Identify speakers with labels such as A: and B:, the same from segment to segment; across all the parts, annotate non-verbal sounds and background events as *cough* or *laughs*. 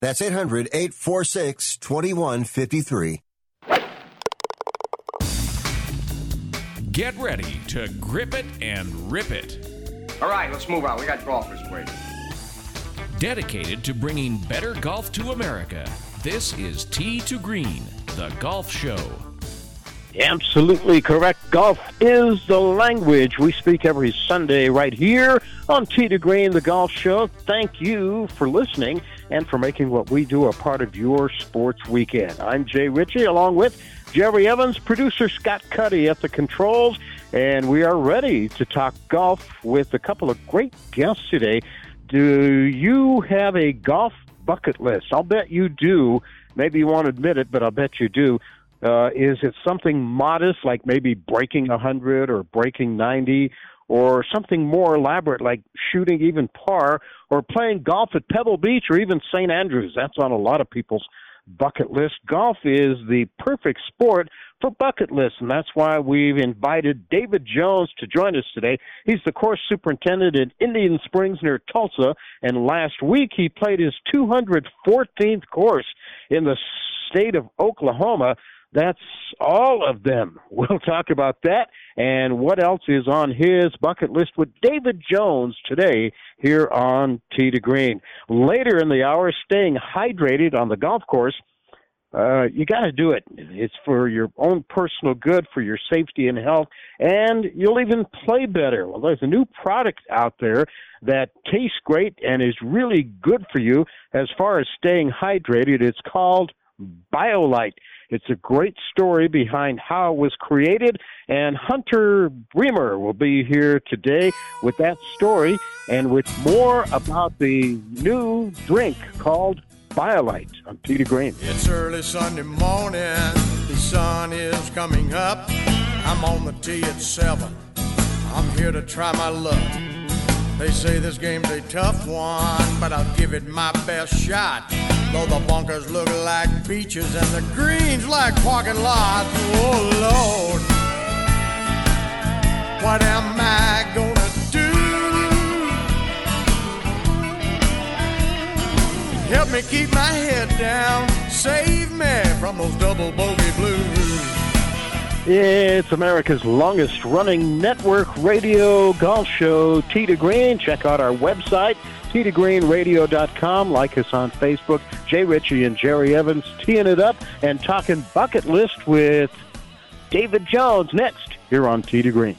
A: That's 800 846 2153.
B: Get ready to grip it and rip it.
C: All right, let's move on. We got golfers waiting.
B: Dedicated to bringing better golf to America, this is Tee to Green, the golf show.
D: Absolutely correct. Golf is the language we speak every Sunday right here on Tee to Green, the golf show. Thank you for listening and for making what we do a part of your sports weekend. I'm Jay Ritchie along with Jerry Evans, producer Scott Cuddy at the controls, and we are ready to talk golf with a couple of great guests today. Do you have a golf bucket list? I'll bet you do. Maybe you won't admit it, but I'll bet you do. Uh, is it something modest, like maybe breaking 100 or breaking 90, or something more elaborate, like shooting even par, or playing golf at Pebble Beach or even St. Andrews? That's on a lot of people's bucket list. Golf is the perfect sport for bucket lists, and that's why we've invited David Jones to join us today. He's the course superintendent in Indian Springs near Tulsa, and last week he played his 214th course in the state of Oklahoma. That's all of them. *laughs* We'll talk about that and what else is on his bucket list with David Jones today here on Tee to Green. Later in the hour, staying hydrated on the golf course. Uh, you got to do it. It's for your own personal good, for your safety and health, and you'll even play better. Well, there's a new product out there that tastes great and is really good for you as far as staying hydrated. It's called BioLite. It's a great story behind how it was created, and Hunter Bremer will be here today with that story and with more about the new drink called BioLite on Tee to Green.
E: It's early Sunday morning, the sun is coming up. I'm on the tee at 7. I'm here to try my luck. They say this game's a tough one, but I'll give it my best shot. Though the bunkers look like beaches and the greens like parking lots. Oh Lord, what am I gonna do? Help me keep my head down, save me from those double bogey blues.
D: It's America's longest running network radio golf show, to Green. Check out our website, teetogreenradio.com. Like us on Facebook. Jay Ritchie and Jerry Evans teeing it up and talking bucket list with David Jones next here on to Green.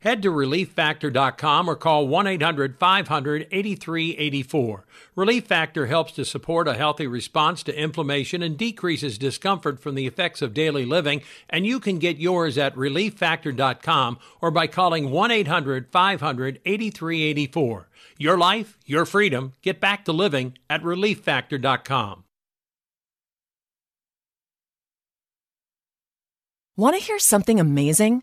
F: Head to relieffactor.com or call 1 800 500 8384. Relief Factor helps to support a healthy response to inflammation and decreases discomfort from the effects of daily living, and you can get yours at relieffactor.com or by calling 1 800 500 8384. Your life, your freedom. Get back to living at relieffactor.com.
G: Want to hear something amazing?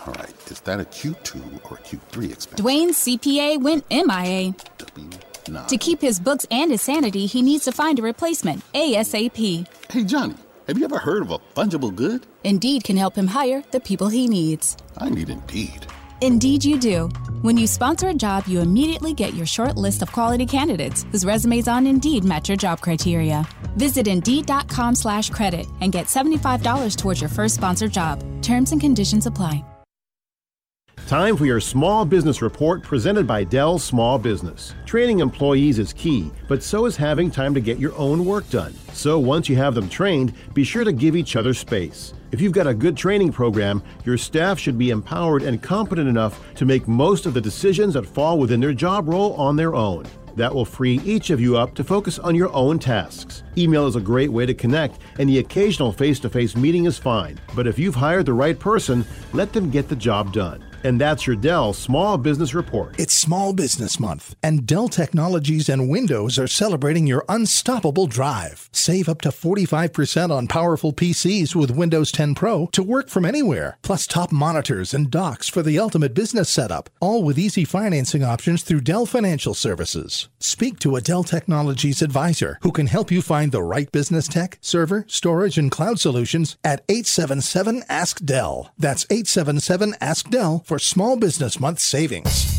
H: All right, is that a Q2 or Q3 expense?
I: Dwayne's CPA went MIA.
H: W9.
I: To keep his books and his sanity, he needs to find a replacement ASAP.
H: Hey, Johnny, have you ever heard of a fungible good?
I: Indeed can help him hire the people he needs.
H: I need Indeed.
I: Indeed, you do. When you sponsor a job, you immediately get your short list of quality candidates whose resumes on Indeed match your job criteria. Visit Indeed.com slash credit and get $75 towards your first sponsored job. Terms and conditions apply.
J: Time for your small business report presented by Dell Small Business. Training employees is key, but so is having time to get your own work done. So once you have them trained, be sure to give each other space. If you've got a good training program, your staff should be empowered and competent enough to make most of the decisions that fall within their job role on their own. That will free each of you up to focus on your own tasks. Email is a great way to connect, and the occasional face to face meeting is fine. But if you've hired the right person, let them get the job done. And that's your Dell Small Business Report.
K: It's Small Business Month, and Dell Technologies and Windows are celebrating your unstoppable drive. Save up to 45% on powerful PCs with Windows 10 Pro to work from anywhere, plus top monitors and docks for the ultimate business setup, all with easy financing options through Dell Financial Services. Speak to a Dell Technologies advisor who can help you find the right business tech, server, storage, and cloud solutions at 877 Ask Dell. That's 877 Ask Dell for Small Business Month savings.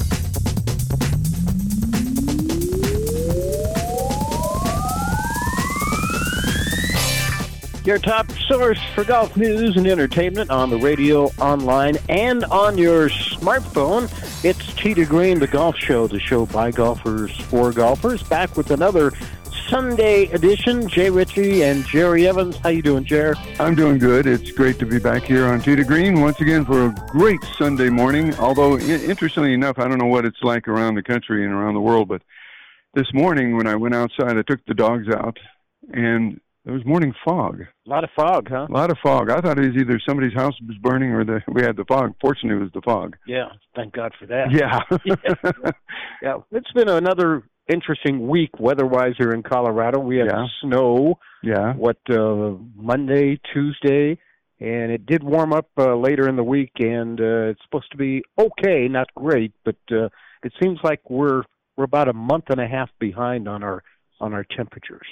D: Your top source for golf news and entertainment on the radio, online, and on your smartphone. It's Tee to Green, the golf show, the show by golfers for golfers. Back with another Sunday edition. Jay Ritchie and Jerry Evans. How you doing, Jerry?
L: I'm doing good. It's great to be back here on to Green once again for a great Sunday morning. Although, interestingly enough, I don't know what it's like around the country and around the world, but this morning when I went outside, I took the dogs out, and there was morning fog.
D: A lot of fog, huh?
L: A lot of fog. I thought it was either somebody's house was burning or the we had the fog. Fortunately, it was the fog.
D: Yeah, thank God for that.
L: Yeah.
D: yeah. *laughs* *laughs* yeah. It's been another interesting week weather-wise here in Colorado. We had
L: Yeah.
D: snow.
L: Yeah.
D: What uh, Monday, Tuesday, and it did warm up uh, later in the week, and uh, it's supposed to be okay, not great, but uh, it seems like we're we're about a month and a half behind on our on our temperatures.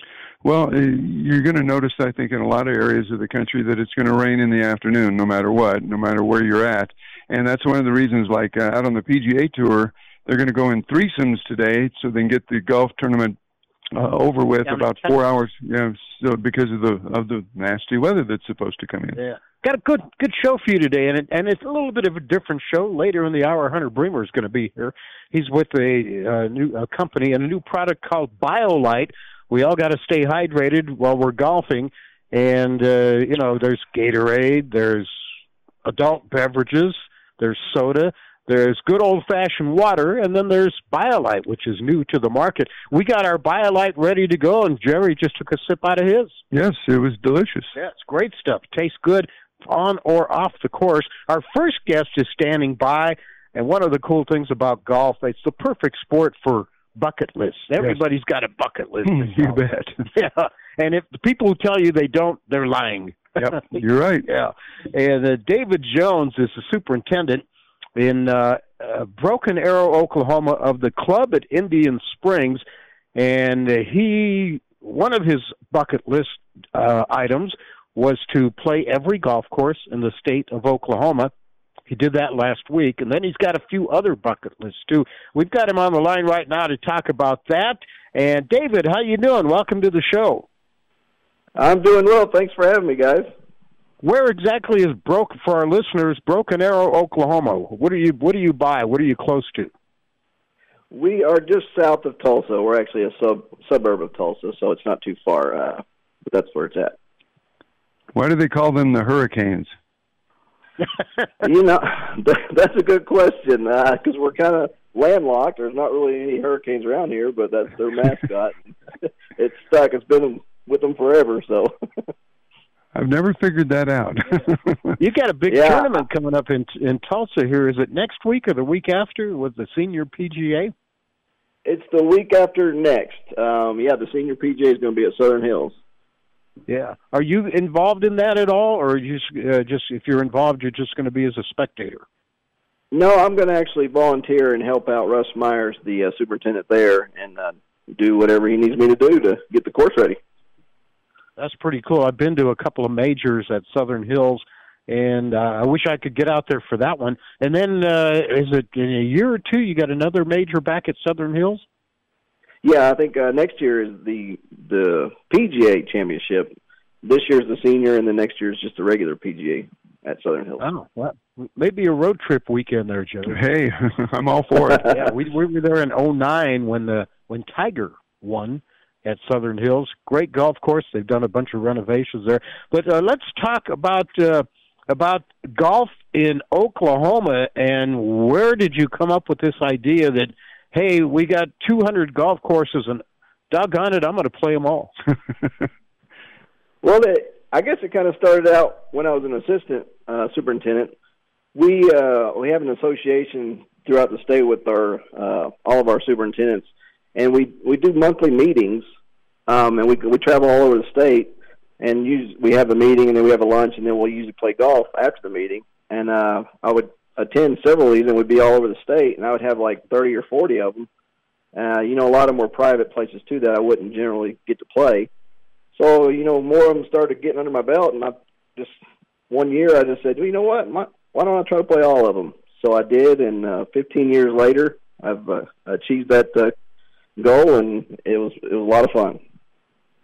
L: Well, uh, you're going to notice, I think, in a lot of areas of the country that it's going to rain in the afternoon, no matter what, no matter where you're at. And that's one of the reasons, like uh, out on the PGA Tour, they're going to go in threesomes today so they can get the golf tournament uh, over with
D: Down
L: about four hours. Yeah, so because of the of the nasty weather that's supposed to come in.
D: Yeah. Got a good good show for you today, and it, and it's a little bit of a different show. Later in the hour, Hunter Bremer is going to be here. He's with a, uh new a company and a new product called BioLite. We all got to stay hydrated while we're golfing, and uh, you know, there's Gatorade, there's adult beverages, there's soda, there's good old fashioned water, and then there's BioLite, which is new to the market. We got our BioLite ready to go, and Jerry just took a sip out of his.
L: Yes, it was delicious.
D: Yeah, it's great stuff. Tastes good on or off the course. Our first guest is standing by, and one of the cool things about golf, it's the perfect sport for bucket lists. Everybody's got a bucket list. in
L: you bet. *laughs*
D: Yeah, and if the people who tell you they don't, they're lying.
L: Yep, *laughs* you're right.
D: yeah, and uh, David Jones is the superintendent in uh, Broken Arrow, Oklahoma, of the club at Indian Springs, and he one of his bucket list uh, items was to play every golf course in the state of Oklahoma. He did that last week, and then he's got a few other bucket lists too. We've got him on the line right now to talk about that. And David, how you doing? Welcome to the show.
M: I'm doing well. Thanks for having me, guys.
D: Where exactly is broke for our listeners? Broken Arrow, Oklahoma. What do you what do you buy? What are you close to?
M: We are just south of Tulsa. We're actually a sub suburb of Tulsa, so it's not too far. Uh, but that's where it's at.
L: Why do they call them the Hurricanes? *laughs*
M: you know, *laughs* that's a good question because we're kind of landlocked. There's not really any hurricanes around here, but that's their mascot. *laughs* it's stuck. It's been with them forever. So
L: I've never figured that out. *laughs*
D: you got a big
M: Yeah.
D: tournament coming up in in Tulsa here. Is it next week or the week after with the senior PGA?
M: it's the week after next. Um, yeah, the senior PGA is going to be at Southern Hills.
D: Yeah. Are you involved in that at all, or you just, uh, just if you're involved, you're just going to be as a spectator?
M: No, I'm going to actually volunteer and help out Russ Myers, the uh, superintendent there, and uh, do whatever he needs me to do to get the course ready.
D: That's pretty cool. I've been to a couple of majors at Southern Hills, and uh, I wish I could get out there for that one. And then, uh, is it in a year or two? You got another major back at Southern Hills?
M: Yeah, I think uh, next year is the the PGA championship. This year's the senior, and the next year is just the regular PGA at Southern Hills.
D: Oh, well, maybe a road trip weekend there, Joe.
L: hey, *laughs* I'm all for it. *laughs*
D: yeah, we, we were there in '09 when the when Tiger won at Southern Hills. Great golf course. They've done a bunch of renovations there. But uh, let's talk about uh, about golf in Oklahoma and where did you come up with this idea that hey, we got 200 golf courses and doggone it, I'm going to play them all. *laughs*
M: Well, it, I guess it kind of started out when I was an assistant uh, superintendent. We uh, we have an association throughout the state with our uh, all of our superintendents, and we we do monthly meetings, um, and we we travel all over the state, and use, we have a meeting, and then we have a lunch, and then we'll usually play golf after the meeting. And uh, I would attend several of these, and we'd be all over the state, and I would have like thirty or forty of them. Uh, you know, a lot of them were private places too that I wouldn't generally get to play. So you know, more of them started getting under my belt, and I just one year I just said, well, you know what, my, why don't I try to play all of them? So I did, and uh, 15 years later, I've uh, achieved that uh, goal, and it was it was a lot of fun.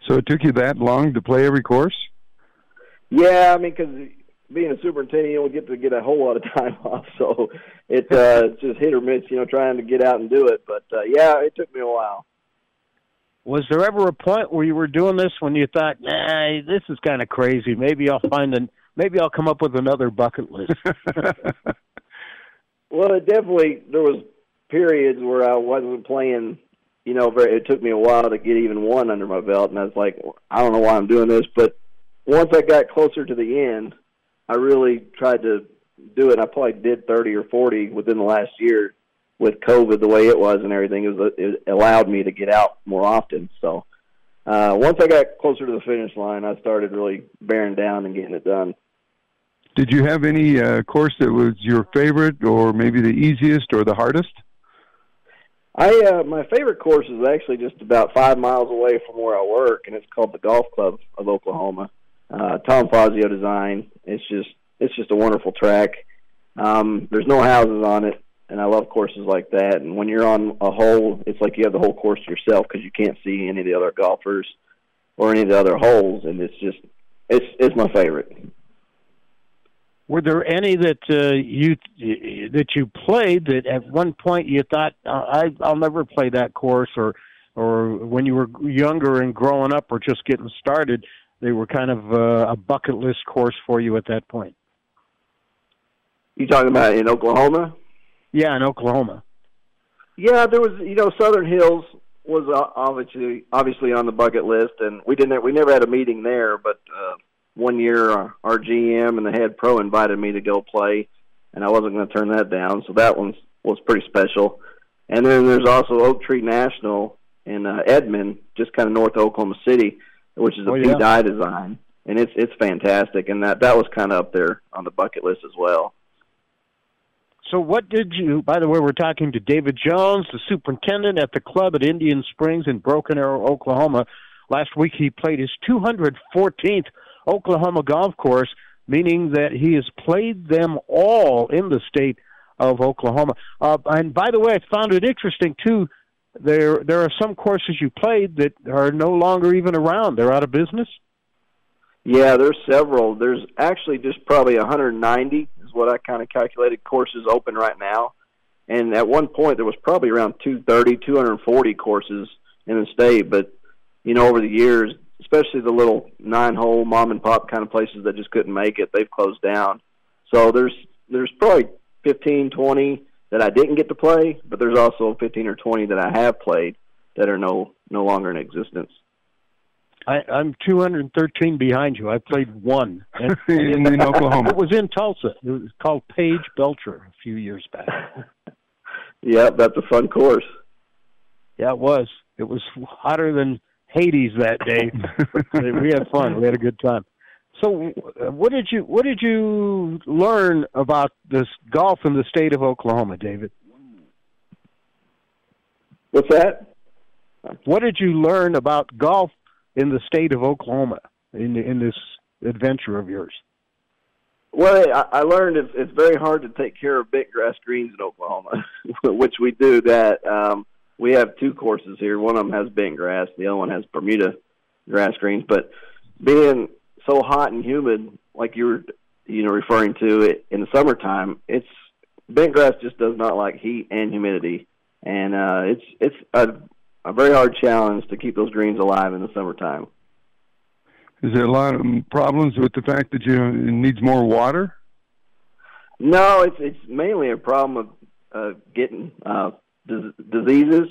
L: So it took you that long to play every course?
M: Yeah, I mean, because being a superintendent, you don't get to get a whole lot of *laughs* time off, so it uh, it's just hit or miss, you know, trying to get out and do it. But uh, yeah, it took me a while.
D: Was there ever a point where you were doing this when you thought, nah, this is kind of crazy. Maybe I'll find an, maybe I'll come up with another bucket list. *laughs*
M: Well, it definitely there was periods where I wasn't playing. You know, very, it took me a while to get even one under my belt, and I was like, I don't know why I'm doing this. But once I got closer to the end, I really tried to do it. I probably did 30 or 40 within the last year with COVID the way it was and everything. It was it allowed me to get out more often. So uh, once I got closer to the finish line, I started really bearing down and getting it done.
L: Did you have any uh, course that was your favorite, or maybe the easiest, or the hardest?
M: I uh, my favorite course is actually just about five miles away from where I work, and it's called the Golf Club of Oklahoma. Uh, Tom Fazio design. It's just it's just a wonderful track. Um, there's no houses on it, and I love courses like that. And when you're on a hole, it's like you have the whole course to yourself because you can't see any of the other golfers or any of the other holes, and it's just it's it's my favorite.
D: Were there any that uh, you that you played that at one point you thought uh, I I'll never play that course, or or when you were younger and growing up or just getting started, they were kind of uh, a bucket list course for you at that point?
M: You talking about in Oklahoma?
D: Yeah, in Oklahoma.
M: Yeah, there was you know Southern Hills was uh, obviously obviously on the bucket list, and we didn't we never had a meeting there. But uh, one year, our, our GM and the head pro invited me to go play, and I wasn't going to turn that down. So that one was pretty special. And then there's also Oak Tree National in uh, Edmond, just kind of north of Oklahoma City, which is a
D: Oh, yeah.
M: Dye design, and it's it's fantastic. And that that was kind of up there on the bucket list as well.
D: So, what did you? By the way, we're talking to David Jones, the superintendent at the club at Indian Springs in Broken Arrow, Oklahoma. Last week, he played his 214th Oklahoma golf course, meaning that he has played them all in the state of Oklahoma. Uh, and by the way, I found it interesting too. There, there are some courses you played that are no longer even around. They're out of business.
M: Yeah, there's several. There's actually just probably 190 is what I kind of calculated courses open right now. And at one point there was probably around 230, 240 courses in the state. But you know, over the years, especially the little nine-hole mom and pop kind of places that just couldn't make it, they've closed down. So there's there's probably 15, 20 that I didn't get to play, but there's also 15 or 20 that I have played that are no no longer in existence.
D: I, I'm 213 behind you. I played one *laughs* and,
L: in, in Oklahoma.
D: It was in Tulsa. It was called Page Belcher a few years back. *laughs*
M: yeah, that's a fun course.
D: Yeah, it was. It was hotter than Hades that day. *laughs* we had fun. We had a good time. So, what did you what did you learn about this golf in the state of Oklahoma, David?
M: What's that?
D: What did you learn about golf in the state of Oklahoma in in this adventure of yours?
M: Well, I, I learned it's, it's very hard to take care of bent grass greens in Oklahoma, *laughs* which we do. That um, we have two courses here. One of them has bent grass, the other one has Bermuda grass greens. But being so hot and humid, like you were, you know, referring to it in the summertime, it's bent grass just does not like heat and humidity, and uh, it's it's a, a very hard challenge to keep those greens alive in the summertime.
L: Is there a lot of problems with the fact that you it needs more water?
M: No, it's it's mainly a problem of uh, getting uh, diseases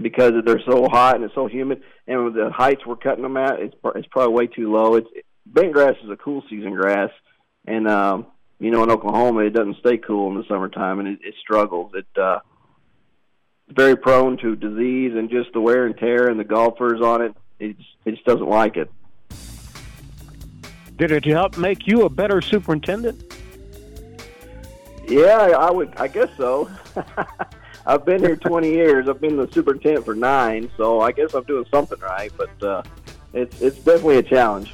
M: because they're so hot and it's so humid, and with the heights we're cutting them at, it's it's probably way too low. It's bent grass is a cool season grass, and um, you know in Oklahoma it doesn't stay cool in the summertime, and it, it struggles. It uh, it's very prone to disease and just the wear and tear, and the golfers on it, it just, it just doesn't like it.
D: Did it help make you a better superintendent?
M: Yeah, I would. I guess so. *laughs* I've been here 20 years. I've been the superintendent for nine, so I guess I'm doing something right. But uh, it's it's definitely a challenge.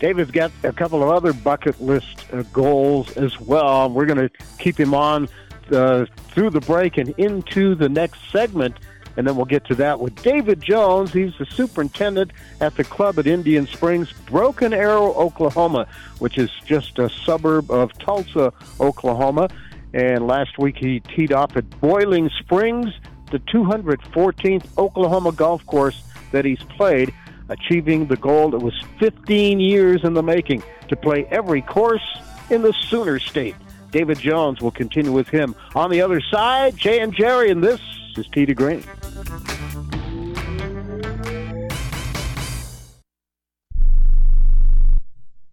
D: David's got a couple of other bucket list uh, goals as well. We're going to keep him on uh, through the break and into the next segment, and then we'll get to that with David Jones. He's the superintendent at the club at Indian Springs, Broken Arrow, Oklahoma, which is just a suburb of Tulsa, Oklahoma. And last week he teed off at Boiling Springs, the 214th Oklahoma golf course that he's played, achieving the goal that was 15 years in the making to play every course in the Sooner State. David Jones will continue with him. On the other side, Jay and Jerry, and this is Tee to Green.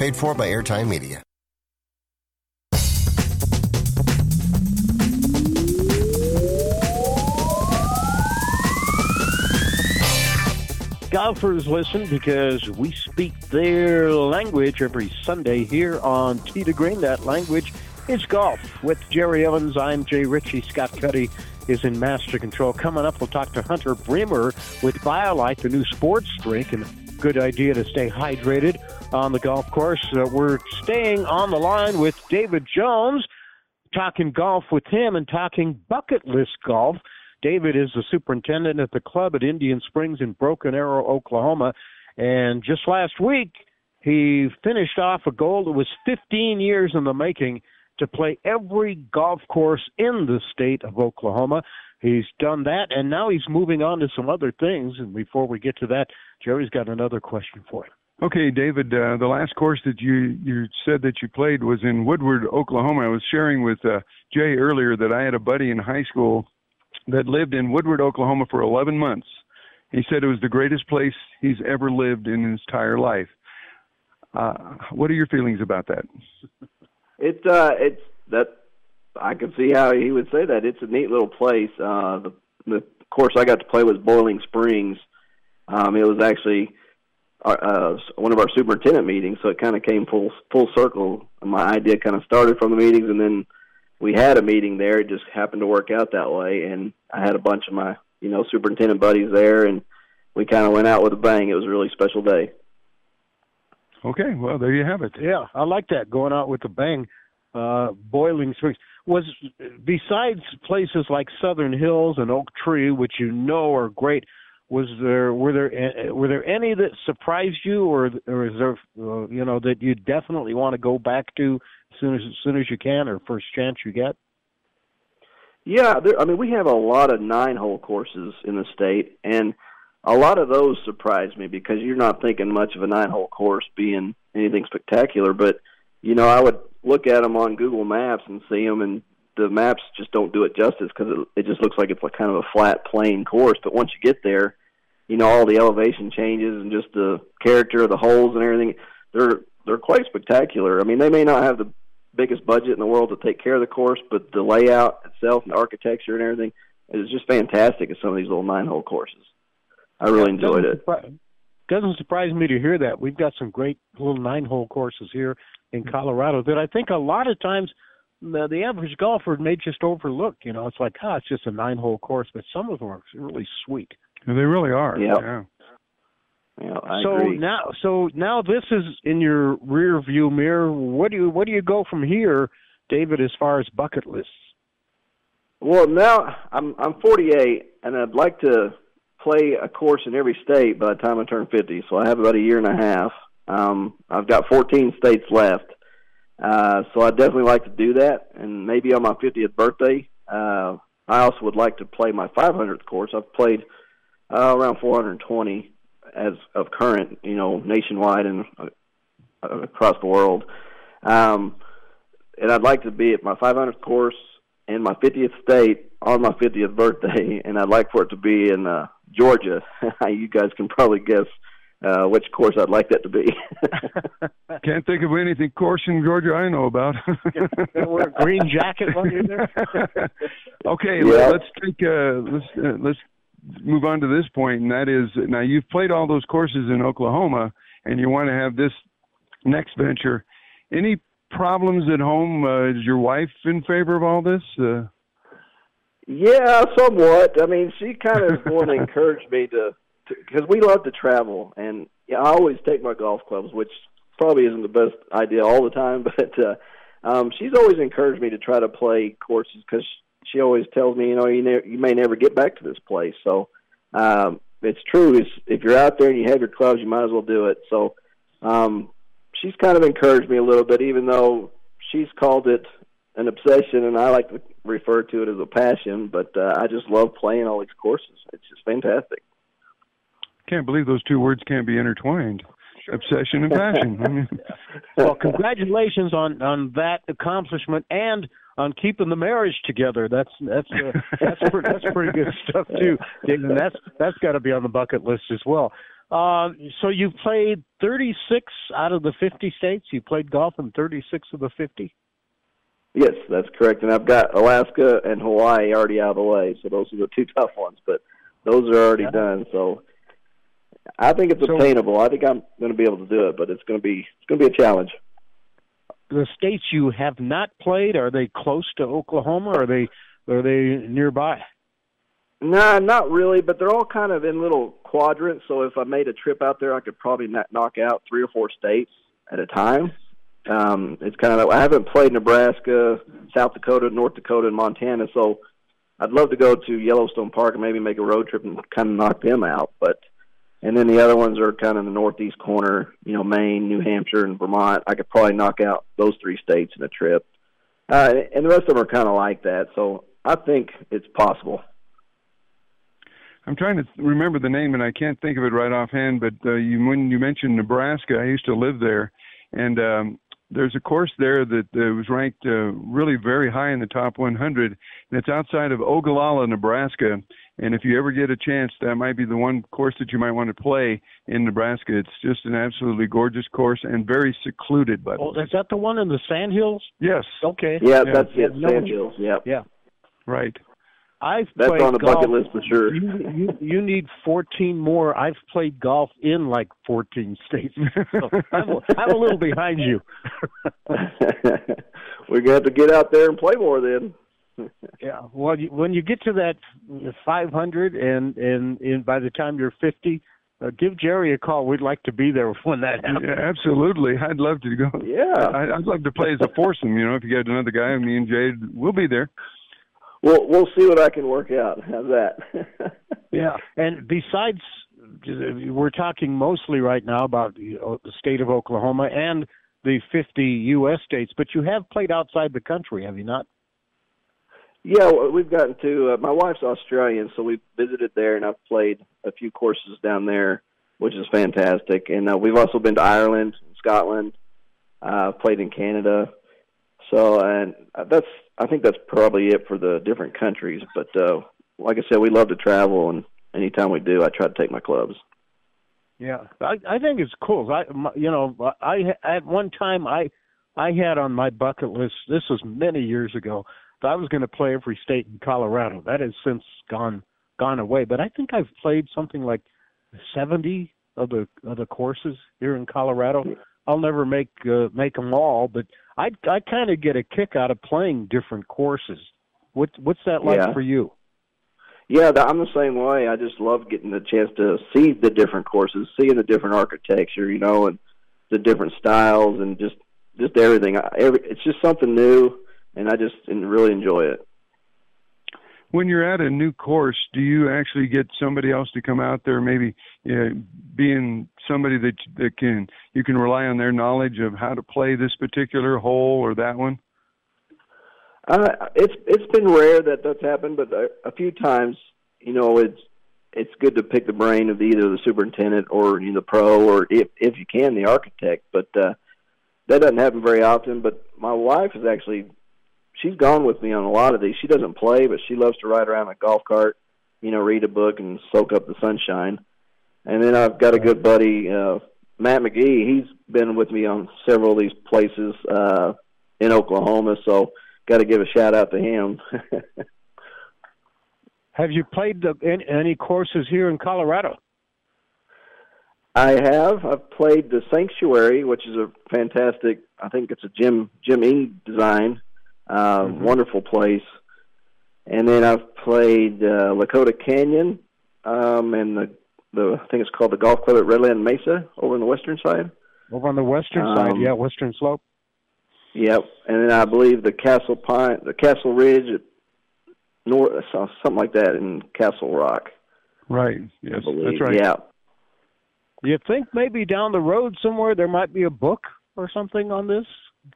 A: paid for by Airtime Media.
D: Golfers listen because we speak their language every Sunday here on Tee to Green. That language is golf. With Jerry Evans, I'm Jay Ritchie. Scott Cuddy is in master control. Coming up, we'll talk to Hunter Bremer with BioLite, the new sports drink, and good idea to stay hydrated on the golf course. Uh, we're staying on the line with David Jones, talking golf with him and talking bucket list golf. David is the superintendent at the club at Indian Springs in Broken Arrow, Oklahoma. And just last week, he finished off a goal that was 15 years in the making to play every golf course in the state of Oklahoma. He's done that, and now he's moving on to some other things. And before we get to that, Jerry's got another question for you.
L: Okay, David. Uh, the last course that you you said that you played was in Woodward, Oklahoma. I was sharing with uh, Jay earlier that I had a buddy in high school that lived in Woodward, Oklahoma for 11 months. He said it was the greatest place he's ever lived in his entire life. Uh, what are your feelings about that? *laughs*
M: It's uh, it's that I can see how he would say that. It's a neat little place. Uh, the the course I got to play was Boiling Springs. Um, it was actually uh, uh, one of our superintendent meetings, so it kind of came full full circle. My idea kind of started from the meetings, and then we had a meeting there. It just happened to work out that way, and I had a bunch of my you know superintendent buddies there, and we kind of went out with a bang. It was a really special day.
L: Okay, well there you have it.
D: Yeah, I like that going out with a bang. Uh, Boiling Springs was besides places like Southern Hills and Oak Tree, which you know are great was there were there were there any that surprised you or or is there uh, you know that you definitely want to go back to as soon as as soon as you can or first chance you get?
M: Yeah there, i mean we have a lot of nine hole courses in the state and a lot of those surprised me because you're not thinking much of a nine hole course being anything spectacular but you know i would look at them on google maps and see them and the maps just don't do it justice because it, it just looks like it's like kind of a flat plain course but once you get there you know all the elevation changes and just the character of the holes and everything they're they're quite spectacular. I mean they may not have the biggest budget in the world to take care of the course but the layout itself and the architecture and everything is just fantastic at some of these little nine hole courses. I really enjoyed it.
D: doesn't surprise me to hear that. We've got some great little nine hole courses here in colorado that i think a lot of times the, the average golfer may just overlook you know. It's like ah it's just a nine hole course but some of them are really sweet
L: they really are.
M: Yep.
L: Yeah.
M: Yeah, I
D: so
M: agree.
D: now, so now this is in your rear view mirror. What do you what do you go from here, David? As far as bucket lists.
M: Well, now I'm I'm 48, and I'd like to play a course in every state by the time I turn 50. So I have about a year and a half. Um, I've got 14 states left, uh, so I'd definitely like to do that. And maybe on my 50th birthday, uh, I also would like to play my 500th course. I've played uh, around 420 as of current, you know, nationwide and uh, across the world. Um, and I'd like to be at my 500th course in my 50th state on my 50th birthday, *laughs* and I'd like for it to be in uh, Georgia. *laughs* you guys can probably guess uh, which course I'd like that to be. *laughs*
L: Can't think of anything course in Georgia I know about.
D: Wear a green jacket while you're there.
L: okay,
M: Yeah.
L: let's take uh, let's uh, let's move on to this point, and that is now you've played all those courses in Oklahoma, and you want to have this next venture. Any problems at home? Uh, is your wife in favor of all this? Uh...
M: Yeah, somewhat. I mean, she kind of *laughs* want to encourage me to, because we love to travel, and yeah, I always take my golf clubs, which probably isn't the best idea all the time, *laughs* but uh, um, she's always encouraged me to try to play courses because she always tells me, you know, you ne- you may never get back to this place. So um, it's true. Is if you're out there and you have your clubs, you might as well do it. So um, she's kind of encouraged me a little bit, even though she's called it an obsession, and I like to refer to it as a passion. But uh, I just love playing all these courses. It's just fantastic.
L: Can't believe those two words can't be intertwined. Obsession and passion. *laughs* I mean,
D: well, congratulations on on that accomplishment and on keeping the marriage together. That's that's uh, that's pretty, that's pretty good stuff too. And that's that's got to be on the bucket list as well. Uh, so you played 36 out of the 50 states. You played golf in 36 of the 50.
M: Yes, that's correct. And I've got Alaska and Hawaii already out of the way, so those are the two *laughs* tough ones. But those are already yeah. done. So I think it's attainable. So, I think I'm going to be able to do it, but it's going to be it's going to be a challenge.
D: The states you have not played are they close to Oklahoma? Or are they are they nearby?
M: Nah, not really, but they're all kind of in little quadrants. So if I made a trip out there, I could probably knock out three or four states at a time. Um, it's kind of I haven't played Nebraska, South Dakota, North Dakota, and Montana, so I'd love to go to Yellowstone Park and maybe make a road trip and kind of knock them out. But and then the other ones are kind of in the northeast corner, you know, Maine, New Hampshire, and Vermont. I could probably knock out those three states in a trip, uh, and the rest of them are kind of like that. So I think it's possible.
L: I'm trying to remember the name, and I can't think of it right offhand. But uh, you, when you mentioned Nebraska, I used to live there, and um, there's a course there that uh, was ranked uh, really very high in the top 100, and it's outside of Ogallala, Nebraska. And if you ever get a chance, that might be the one course that you might want to play in Nebraska. It's just an absolutely gorgeous course and very secluded. But
D: oh, is that the one in the Sandhills?
L: Yes.
D: Okay.
M: Yeah, yeah. that's it. Sandhills. Yeah.
D: Yeah.
L: Right.
D: I've
M: that's
D: on
M: the
D: golf.
M: bucket list for sure.
D: You, you, you need 14 more. I've played golf in like 14 states. *laughs* So I'm, I'm a little behind you. *laughs*
M: We're gonna have to get out there and play more then. *laughs*
D: yeah. Well, you, when you get to that 500, and and, and by the time you're 50, uh, give Jerry a call. We'd like to be there *laughs* when that happens.
L: Yeah, absolutely. I'd love to go.
M: Yeah.
L: I, I'd love to play as a foursome. You know, if you get another guy, me and Jay, we'll be there.
M: We'll we'll see what I can work out. How's that? *laughs*
D: yeah. And besides, we're talking mostly right now about the, the state of Oklahoma and the 50 U.S. states, but you have played outside the country, have you not?
M: Yeah, we've gotten to. Uh, my wife's Australian, so we've visited there, and I've played a few courses down there, which is fantastic. And uh, we've also been to Ireland, Scotland. Uh, played in Canada. So, and that's. I think that's probably it for the different countries. But uh, like I said, we love to travel, and anytime we do, I try to take my clubs.
D: Yeah, I, I think it's cool. I, my, you know, I at one time I, I had on my bucket list. This was many years ago I was going to play every state in Colorado. That has since gone gone away. But I think I've played something like seventy of the of the courses here in Colorado. I'll never make uh, make them all, but I I kind of get a kick out of playing different courses. What what's that like
M: yeah.
D: for you?
M: Yeah, I'm the same way. I just love getting the chance to see the different courses, seeing the different architecture, you know, and the different styles and just just everything. I, every, it's just something new and I just really enjoy it.
L: When you're at a new course, do you actually get somebody else to come out there, maybe you know, being somebody that that can you can rely on their knowledge of how to play this particular hole or that one?
M: Uh, it's it's been rare that that's happened, but a, a few times, you know, it's it's good to pick the brain of either the superintendent or you know, the pro, or if if you can, the architect. But uh, that doesn't happen very often. But my wife is actually she's gone with me on a lot of these. She doesn't play, but she loves to ride around a golf cart, you know, read a book and soak up the sunshine. And then I've got a good buddy, uh, Matt McGee. He's been with me on several of these places uh, in Oklahoma, so got to give a shout out to him. *laughs*
D: Have you played the, any, any courses here in Colorado?
M: I have. I've played the Sanctuary, which is a fantastic. I think it's a Jim Jim Engh design. Uh,
D: Mm-hmm.
M: Wonderful place. And then I've played uh, Lakota Canyon, um, and the the I think it's called the Golf Club at Redland Mesa over on the western side.
D: Over on the western side,
M: Um,
D: yeah, western slope.
M: Yep, and then I believe the Castle Pine, the Castle Ridge at North, something like that in Castle Rock.
L: Right. Yes, that's right.
M: Yeah.
D: You think maybe down the road somewhere there might be a book or something on this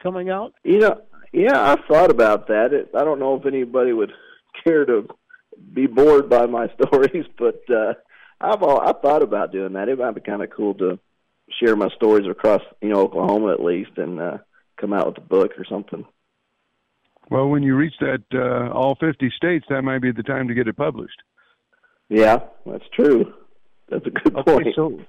D: coming out?
M: You know, yeah, I've thought about that. It, I don't know if anybody would *laughs* care to be bored by my *laughs* stories, but uh, I've all, I've thought about doing that. It might be kind of cool to share my stories across, you know, Oklahoma at least, and uh, come out with a book or something.
L: Well, when you reach that uh, all 50 states, that might be the time to get it published.
M: Yeah, that's true. That's a good
D: Okay,
M: point.
D: so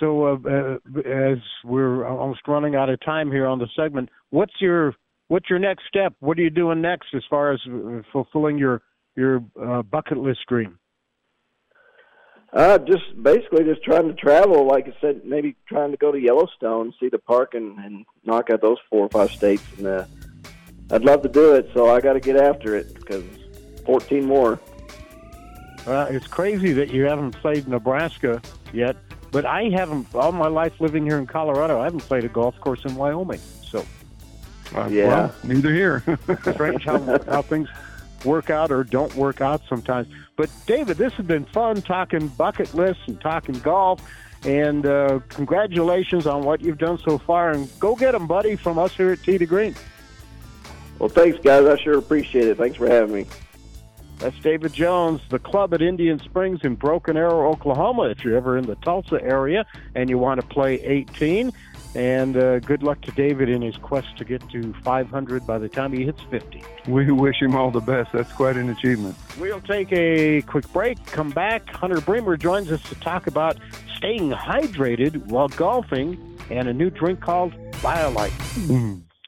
D: so uh, uh, as we're almost running out of time here on the segment, what's your what's your next step? What are you doing next as far as uh, fulfilling your your uh, bucket list dream?
M: Uh, just basically just trying to travel. Like I said, maybe trying to go to Yellowstone, see the park, and, and knock out those four or five states. And uh, I'd love to do it, so I got to get after it because 14 more.
D: Uh, it's crazy that you haven't played Nebraska yet, but I haven't. All my life living here in Colorado, I haven't played a golf course in Wyoming. So
L: Uh,
M: Yeah.
L: Well, neither here. *laughs*
D: strange how, how things work out or don't work out sometimes. But David, this has been fun talking bucket lists and talking golf. And uh, congratulations on what you've done so far. And go get them, buddy, from us here at Tee to Green.
M: Well, thanks, guys. I sure appreciate it. Thanks for having me.
D: That's David Jones, the club at Indian Springs in Broken Arrow, Oklahoma. If you're ever in the Tulsa area and you want to play 18, and uh, good luck to David in his quest to get to 500 by the time he hits 50.
L: we wish him all the best. That's quite an achievement.
D: We'll take a quick break, come back. Hunter Bremer joins us to talk about staying hydrated while golfing and a new drink called BioLyte.
N: If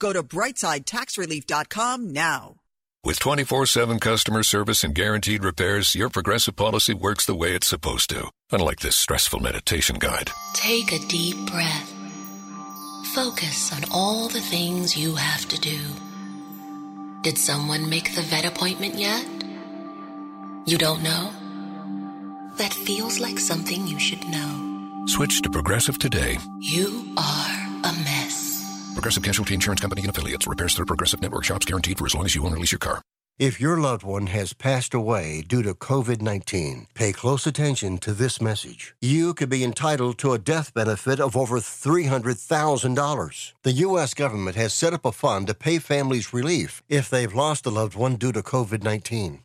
N: Go to BrightsideTaxRelief.com now.
O: With 24 7 customer service and guaranteed repairs, your progressive policy works the way it's supposed to. Unlike this stressful meditation guide.
P: Take a deep breath. Focus on all the things you have to do. Did someone make the vet appointment yet? You don't know? That feels like something you should know.
O: Switch to Progressive today.
P: You are a mess.
O: Progressive Casualty Insurance Company and affiliates. Repairs through Progressive Network shops guaranteed for as long as you own or lease your car.
A: If your loved one has passed away due to COVID 19, pay close attention to this message. You could be entitled to a death benefit of over $300,000. The U.S. government has set up a fund to pay families relief if they've lost a loved one due to COVID 19.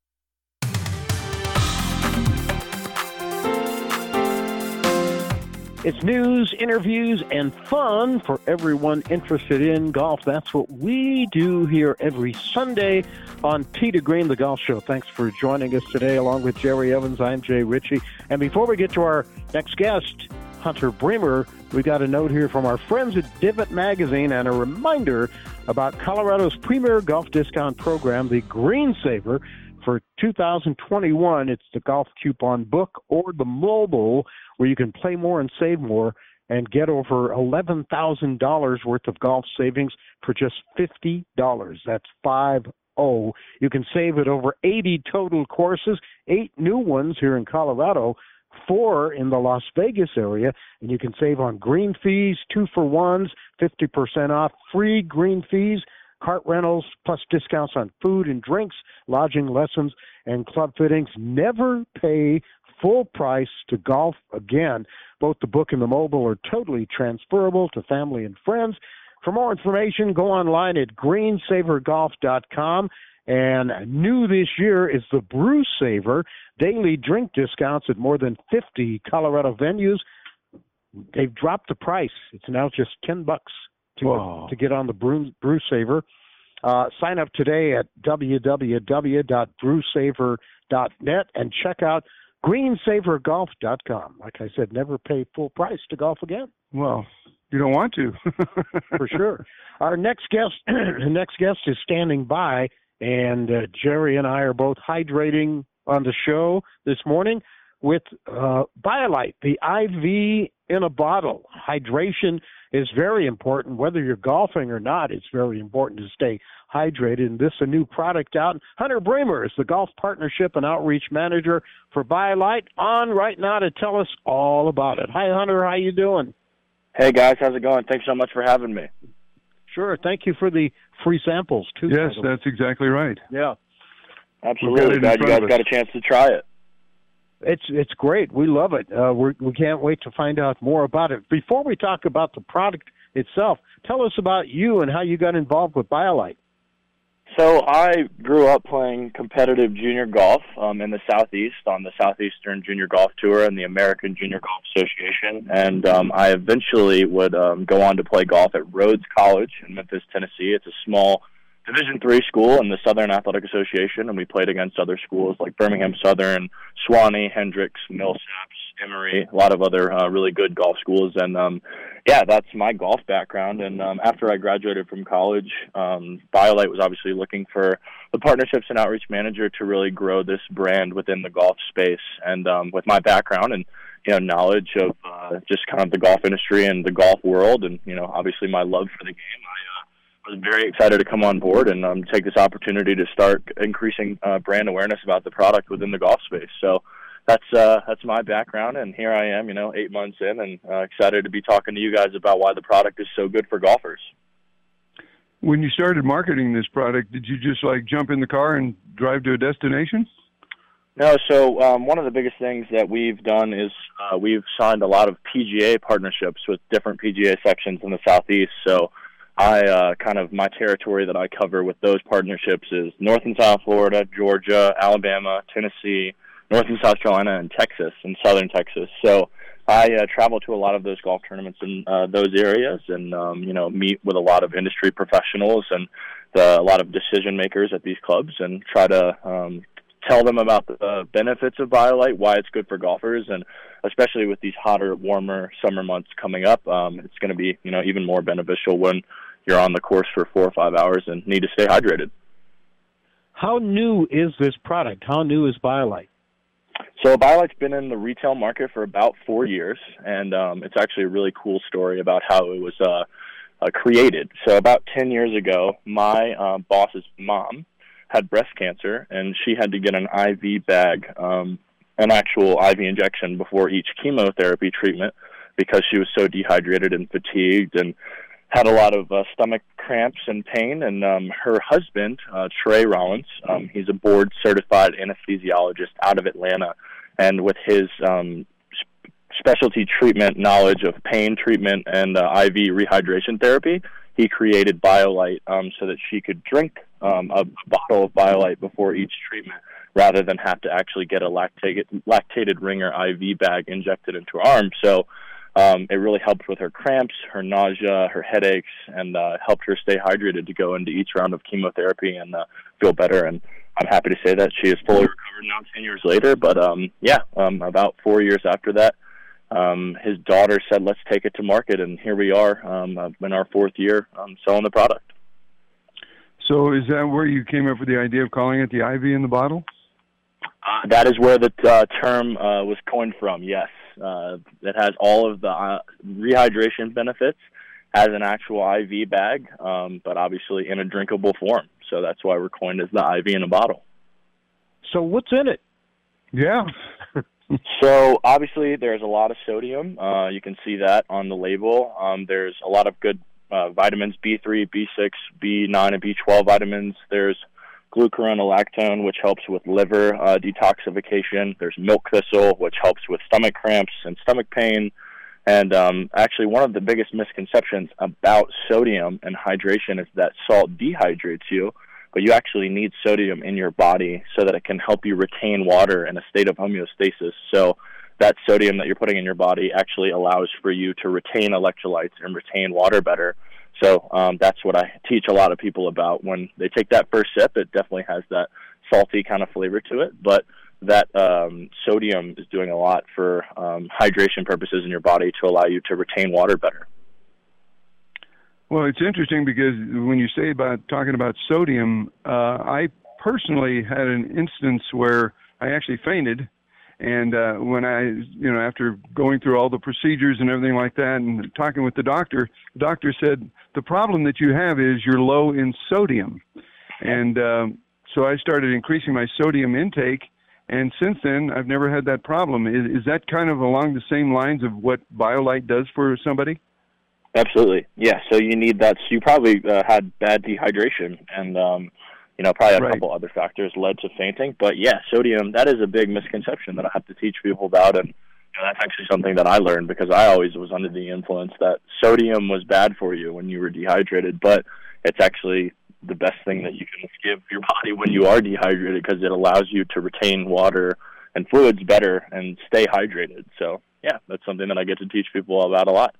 D: It's news, interviews, and fun for everyone interested in golf. That's what we do here every Sunday on Tee to Green, the Golf Show. Thanks for joining us today, along with Jerry Evans. I'm Jay Ritchie. And before we get to our next guest, Hunter Bremer, we got a note here from our friends at Divot Magazine and a reminder about Colorado's premier golf discount program, the Green Saver. For 2021, it's the golf coupon book or the mobile where you can play more and save more and get over $11,000 worth of golf savings for just $50. That's 5 0. You can save at over 80 total courses, eight new ones here in Colorado, four in the Las Vegas area, and you can save on green fees, two for ones, 50% off, free green fees, cart rentals, plus discounts on food and drinks, lodging lessons, and club fittings. Never pay full price to golf again. Both the book and the mobile are totally transferable to family and friends. For more information, go online at greensavergolf.com. And new this year is the Brew Saver daily drink discounts at more than 50 Colorado venues. They've dropped the price. It's now just 10 bucks to, to get on the Brew, Brew Saver. Uh, sign up today at www.brewsaver.net and check out greensavergolf.com. Like I said, never pay full price to golf again.
L: Well, you don't want to. *laughs*
D: For sure. Our next guest, *clears throat* the next guest is standing by, and uh, Jerry and I are both hydrating on the show this morning with uh, BioLyte, the IV in a bottle. Hydration is very important. Whether you're golfing or not, it's very important to stay hydrated. And this is a new product out. Hunter Bremer is the Golf Partnership and Outreach Manager for BioLyte on right now to tell us all about it. Hi, Hunter. How you doing?
Q: Hey, guys. How's it going? Thanks so much for having me.
D: Sure. Thank you for the free samples, too.
L: Yes, that's exactly right.
D: Yeah.
Q: Absolutely. Glad you guys got a chance to try it.
D: It's it's great. We love it. Uh, we're, we can't wait to find out more about it. Before we talk about the product itself, tell us about you and how you got involved with BioLyte.
Q: So I grew up playing competitive junior golf um, in the southeast on the Southeastern Junior Golf Tour and the American Junior Golf Association, and um, I eventually would um, go on to play golf at Rhodes College in Memphis, Tennessee. It's a small Division three school in the Southern Athletic Association, and we played against other schools like Birmingham Southern, Sewanee, Hendrix, Millsaps, Emory, a lot of other uh, really good golf schools. And um, yeah, that's my golf background. And um, after I graduated from college, um, BioLyte was obviously looking for the partnerships and outreach manager to really grow this brand within the golf space. And um, with my background and you know knowledge of uh, just kind of the golf industry and the golf world, and you know obviously my love for the game, I was very excited to come on board and um, take this opportunity to start increasing uh, brand awareness about the product within the golf space. So that's uh, that's my background, and here I am, you know, eight months in, and uh, excited to be talking to you guys about why the product is so good for golfers.
L: When you started marketing this product, did you just like jump in the car and drive to a destination?
Q: No, so um, one of the biggest things that we've done is uh, we've signed a lot of PGA partnerships with different PGA sections in the southeast. So I uh, kind of my territory that I cover with those partnerships is North and South Florida, Georgia, Alabama, Tennessee, North and South Carolina, and Texas and Southern Texas. So I uh, travel to a lot of those golf tournaments in uh, those areas, and um, you know meet with a lot of industry professionals and the, a lot of decision makers at these clubs, and try to um, tell them about the benefits of BioLyte, why it's good for golfers, and especially with these hotter, warmer summer months coming up, um, it's going to be you know even more beneficial when you're on the course for four or five hours and need to stay hydrated.
D: How new is this product? How new is BioLyte?
Q: So BioLyte's been in the retail market for about four years, and um, it's actually a really cool story about how it was uh, uh, created. So about ten years ago, my uh, boss's mom had breast cancer, and she had to get an IV bag, um, an actual IV injection before each chemotherapy treatment because she was so dehydrated and fatigued and had a lot of uh, stomach cramps and pain. And um, her husband, uh, Trey Rollins, um, he's a board certified anesthesiologist out of Atlanta. And with his um, sp- specialty treatment knowledge of pain treatment and uh, IV rehydration therapy, he created BioLyte um, so that she could drink um, a bottle of BioLyte before each treatment rather than have to actually get a lactated, lactated ringer IV bag injected into her arm. So um, it really helped with her cramps, her nausea, her headaches, and uh, helped her stay hydrated to go into each round of chemotherapy and uh, feel better. And I'm happy to say that she is fully recovered now, 10 years later. But um, yeah, um, about four years after that, um, his daughter said, "Let's take it to market," and here we are um, uh, in our fourth year um, selling the product.
L: So, is that where you came up with the idea of calling it the IV in the bottle?
Q: Uh, that is where the uh, term uh, was coined from. Yes, uh, it has all of the uh, rehydration benefits as an actual IV bag, um, but obviously in a drinkable form. So that's why we're coined as the IV in a bottle.
D: So what's in it?
L: Yeah. *laughs*
Q: so obviously there's a lot of sodium. Uh, you can see that on the label. Um, there's a lot of good uh, vitamins B3, B6, B9, and B12 vitamins. There's glucuronolactone, which helps with liver uh, detoxification. There's milk thistle, which helps with stomach cramps and stomach pain. And um, actually, one of the biggest misconceptions about sodium and hydration is that salt dehydrates you, but you actually need sodium in your body so that it can help you retain water in a state of homeostasis. So that sodium that you're putting in your body actually allows for you to retain electrolytes and retain water better. So um, that's what I teach a lot of people about. When they take that first sip, it definitely has that salty kind of flavor to it, but that um, sodium is doing a lot for um, hydration purposes in your body to allow you to retain water better.
L: Well, it's interesting because when you say about talking about sodium, uh, I personally had an instance where I actually fainted and uh, when I, you know, after going through all the procedures and everything like that, and talking with the doctor, the doctor said the problem that you have is you're low in sodium, and um, so I started increasing my sodium intake. And since then, I've never had that problem. Is, is that kind of along the same lines of what BioLyte does for somebody?
Q: Absolutely, yeah. So you need that. So you probably uh, had bad dehydration, and um, you know, probably a right. couple other factors led to fainting. But yeah, sodium, that is a big misconception that I have to teach people about. And you know, that's actually something that I learned because I always was under the influence that sodium was bad for you when you were dehydrated. But it's actually the best thing that you can give your body when you are dehydrated because it allows you to retain water and fluids better and stay hydrated. So yeah, that's something that I get to teach people about a lot.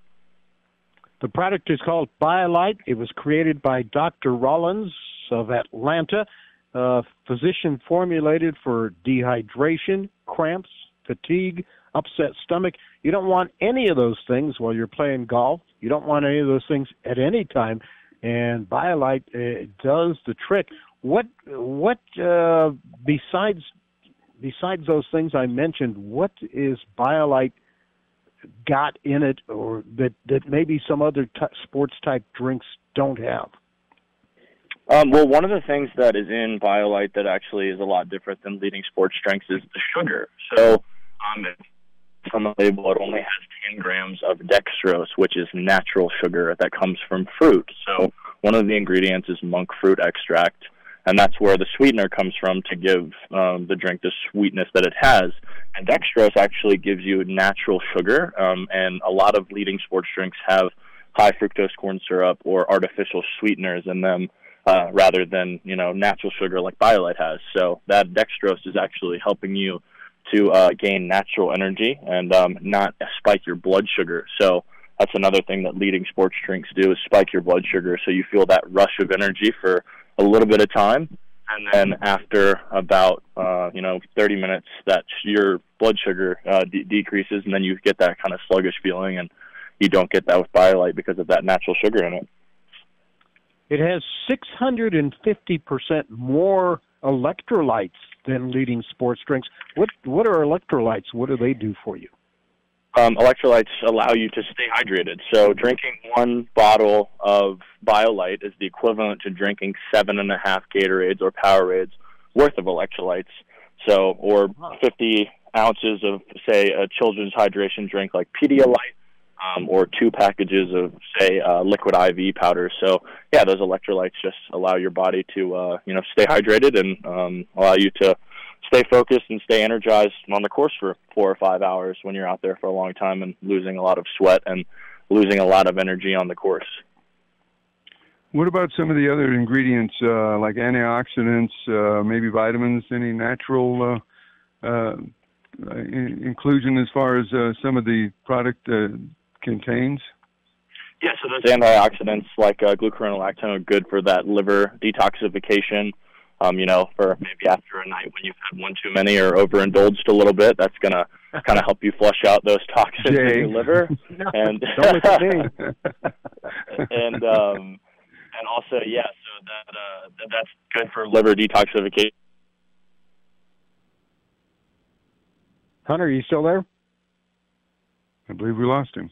D: The product is called BioLyte. It was created by Dr. Rollins, of Atlanta, uh, physician formulated for dehydration, cramps, fatigue, upset stomach. You don't want any of those things while you're playing golf. You don't want any of those things at any time. And BioLyte uh, does the trick. What what uh, besides besides those things I mentioned, what is BioLyte got in it, or that that maybe some other t- sports type drinks don't have?
Q: Um, well, one of the things that is in BioLyte that actually is a lot different than leading sports drinks is the sugar. So, um, on the label, it only has 10 grams of dextrose, which is natural sugar that comes from fruit. So, one of the ingredients is monk fruit extract, and that's where the sweetener comes from to give um, the drink the sweetness that it has. And dextrose actually gives you natural sugar, um, and a lot of leading sports drinks have high fructose corn syrup or artificial sweeteners in them uh, rather than you know natural sugar like BioLyte has. So that dextrose is actually helping you to uh, gain natural energy and um, not spike your blood sugar. So that's another thing that leading sports drinks do is spike your blood sugar, so you feel that rush of energy for a little bit of time, and then after about uh, you know 30 minutes, that your blood sugar uh, de- decreases, and then you get that kind of sluggish feeling, and you don't get that with BioLyte because of that natural sugar in it.
D: It has 650% more electrolytes than leading sports drinks. What what are electrolytes? What do they do for you?
Q: Um, electrolytes allow you to stay hydrated. So drinking one bottle of BioLyte is the equivalent to drinking seven and a half Gatorades or Powerades worth of electrolytes. So, or 50 ounces of, say, a children's hydration drink like Pedialyte um, or two packages of, say, uh, liquid IV powder. So, yeah, those electrolytes just allow your body to, uh, you know, stay hydrated and um, allow you to stay focused and stay energized on the course for four or five hours when you're out there for a long time and losing a lot of sweat and losing a lot of energy on the course.
L: What about some of the other ingredients uh, like antioxidants, uh, maybe vitamins? Any natural uh, uh, in- inclusion as far as some of the product contains?
Q: Yeah, so those antioxidants like uh, glucuronolactone are good for that liver detoxification. Um, you know, for maybe after a night when you've had one too many or overindulged a little bit, that's gonna *laughs* kind of help you flush out those toxins
L: Jay.
Q: in your liver. *laughs* *laughs* and
L: Don't look at
Q: and um, and also, yeah, so that uh, that- that's good for liver detoxification.
D: Hunter, are you still there?
L: I believe we lost him.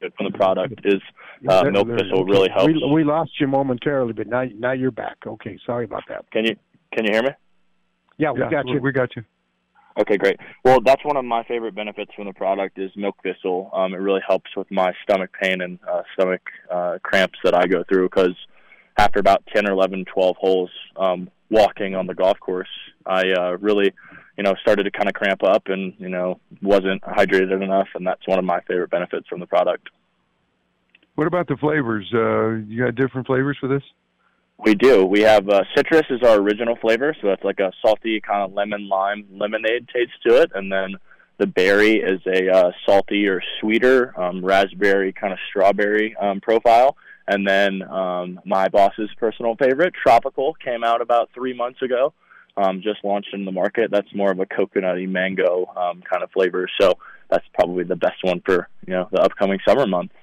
Q: Good from the product is uh,
D: There-
Q: milk thistle
D: okay.
Q: really helps.
D: We, we lost you momentarily, but now now you're back. Okay, sorry about that.
Q: Can you can you hear me?
D: Yeah, we got you.
L: We got you.
Q: Okay, great. Well, that's one of my favorite benefits from the product is milk thistle. Um, it really helps with my stomach pain and uh, stomach uh, cramps that I go through because after about 10 or 11, 12 holes um, walking on the golf course, I uh, really, you know, started to kind of cramp up and, you know, wasn't hydrated enough. And that's one of my favorite benefits from the product.
L: What about the flavors? Uh, you got different flavors for this?
Q: We do. We have uh, citrus is our original flavor, so it's like a salty kind of lemon lime lemonade taste to it, and then the berry is a uh, salty or sweeter um, raspberry kind of strawberry um, profile, and then um, my boss's personal favorite, tropical, came out about three months ago. Um, just launched in the market. That's more of a coconutty mango um, kind of flavor, so that's probably the best one for you know the upcoming summer months.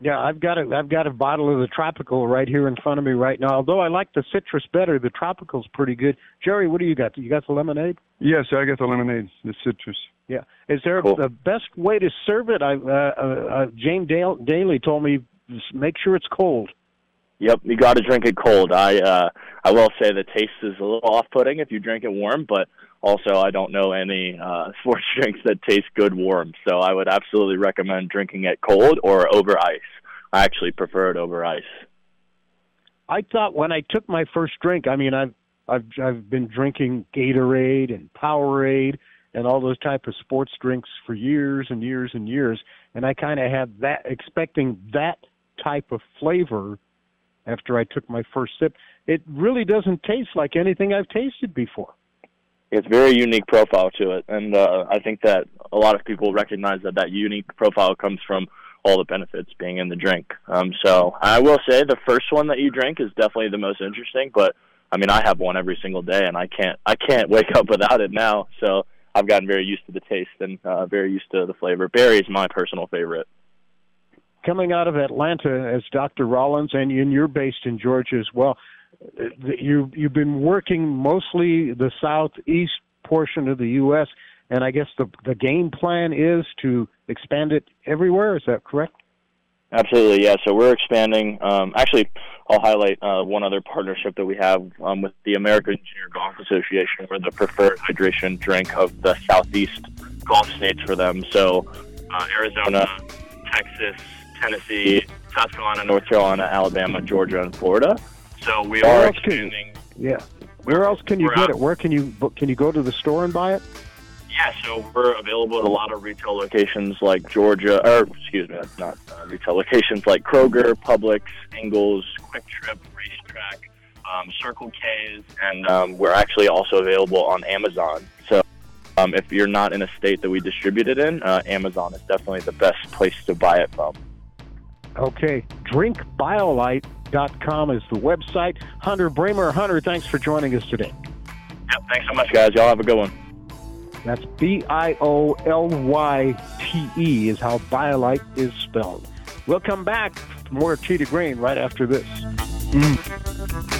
D: Yeah, I've got a I've got a bottle of the tropical right here in front of me right now. Although I like the citrus better, the tropical's pretty good. Jerry, what do you got? You got the lemonade?
L: Yes, I got the lemonade, the citrus.
D: Yeah. Is there a, a best way to serve it? I uh, uh, uh, Jane Dale, Daly told me make sure it's cold.
Q: Yep, you got to drink it cold. I uh, I will say the taste is a little off-putting if you drink it warm, but also I don't know any uh, *laughs* sports drinks that taste good warm. So I would absolutely recommend drinking it cold or over ice. I actually prefer it over ice.
D: I thought when I took my first drink, I mean, I've I've I've been drinking Gatorade and Powerade and all those type of sports drinks for years and years and years, and I kind of had that expecting that type of flavor after I took my first sip. It really doesn't taste like anything I've tasted before.
Q: It's very unique profile to it, and uh, I think that a lot of people recognize that that unique profile comes from all the benefits being in the drink. Um, so I will say the first one that you drink is definitely the most interesting, but I mean I have one every single day, and I can't I can't *laughs* wake up without it now. So I've gotten very used to the taste and uh, very used to the flavor. Berry is my personal favorite.
D: Coming out of Atlanta as Dr. Rollins, and you're based in Georgia as well. uh, You you've been working mostly the southeast portion of the U.S. And I guess the the game plan is to expand it everywhere. Is that correct?
Q: Absolutely, yeah. So we're expanding. Um, actually, I'll highlight uh, one other partnership that we have um, with the American Junior Golf Association. We're the preferred hydration drink of the southeast golf states for them. So uh, Arizona, Texas, Tennessee, South Carolina, North Carolina, Alabama, Georgia, and Florida. So we
D: Where
Q: are
D: can you- Yeah. Where else can you
Q: we're
D: get
Q: out-
D: it? Where can you can you go to the store and buy it?
Q: Yeah, so we're available at a lot of retail locations like Georgia, or excuse me, that's not uh, retail locations like Kroger, Publix, Ingles, Quick Trip, RaceTrac, um, Circle K's, and um, we're actually also available on Amazon. So um, if you're not in a state that we distribute it in, uh, Amazon is definitely the best place to buy it from.
D: Okay. Drinkbiolyte.com is the website. Hunter Bremer. Hunter, thanks for joining us today.
Q: Yep, thanks so much, guys. Y'all have a good one.
D: That's B I O L Y T E is how Biolyte is spelled. We'll come back for more Tee to Green right after this. Mm.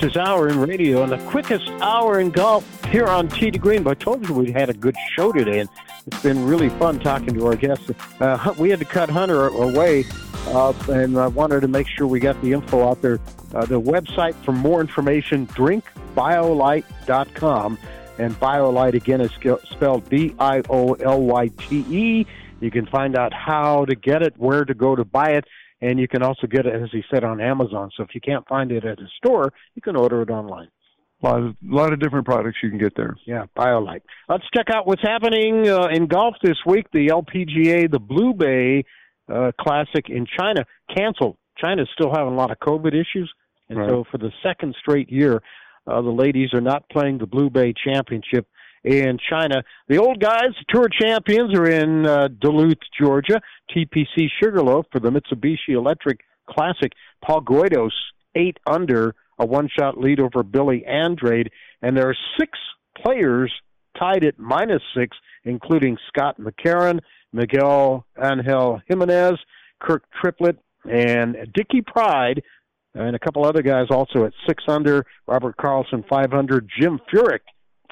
D: Fastest hour in radio and the quickest hour in golf here on Tee to Green. But I told you we had a good show today, and it's been really fun talking to our guests. Uh, we had to cut Hunter away, uh, and I wanted to make sure we got the info out there. Uh, the website for more information, drinkbiolyte.com. And BioLyte, again, is spelled B I O L Y T E. You can find out how to get it, where to go to buy it, and you can also get it, as he said, on Amazon. So if you can't find it at a store, you can order it online.
L: A lot of, a lot of different products you can get there.
D: Yeah, BioLyte. Let's check out what's happening uh, in golf this week. The LPGA, the Blue Bay uh, Classic in China, canceled. China's still having a lot of COVID issues, and
L: Right.
D: so for the second straight year, uh, the ladies are not playing the Blue Bay Championship in China. The old guys, the tour champions, are in uh, Duluth, Georgia. TPC Sugarloaf for the Mitsubishi Electric Classic. Paul Goydos, eight under, a one-shot lead over Billy Andrade, and there are six players tied at minus six, including Scott McCarron, Miguel Angel Jimenez, Kirk Triplett, and Dickie Pride, and a couple other guys also at six under. Robert Karlsson five under. Jim Furyk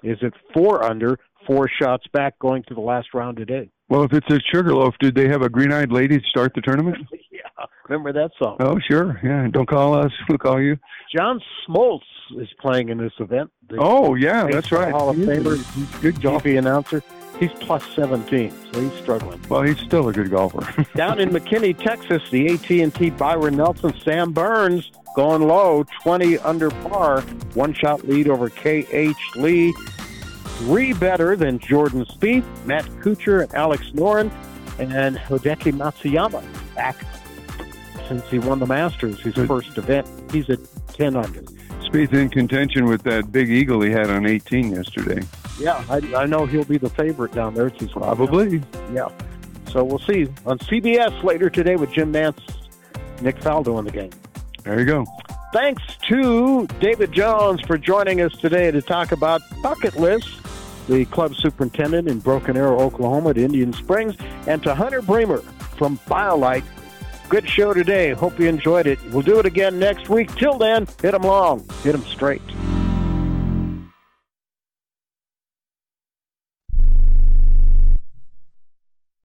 D: is at four under, four shots back, going to the last round today.
L: Well, if it's a Sugarloaf, did they have a green-eyed lady start the tournament? *laughs*
D: Yeah, remember that song?
L: Oh, sure. Yeah. Don't call us. *laughs* We'll call you.
D: John Smoltz is playing in this event.
L: Oh, yeah, that's right.
D: Hall of Famer, good TV announcer. He's plus 17, so he's struggling.
L: Well, he's still a good golfer. *laughs*
D: Down in McKinney, Texas, the AT&T Byron Nelson, Sam Burns going low, 20 under par, one shot lead over K.H. Lee. three better than Jordan Spieth, Matt Kuchar, and Alex Noren, and Hideki Matsuyama back since he won the Masters, his first event. He's at 10 under.
L: Spieth in contention with that big eagle he had on 18 yesterday.
D: Yeah, I, I know he'll be the favorite down there. It's his
L: Probably.
D: Yeah. So we'll see on CBS later today with Jim Nantz, Nick Faldo in the game.
L: There you go.
D: Thanks to David Jones for joining us today to talk about bucket lists, the club superintendent in Broken Arrow, Oklahoma at Indian Springs, and to Hunter Bremer from BioLyte. Good show today. Hope you enjoyed it. We'll do it again next week. Till then, hit them long, hit them straight.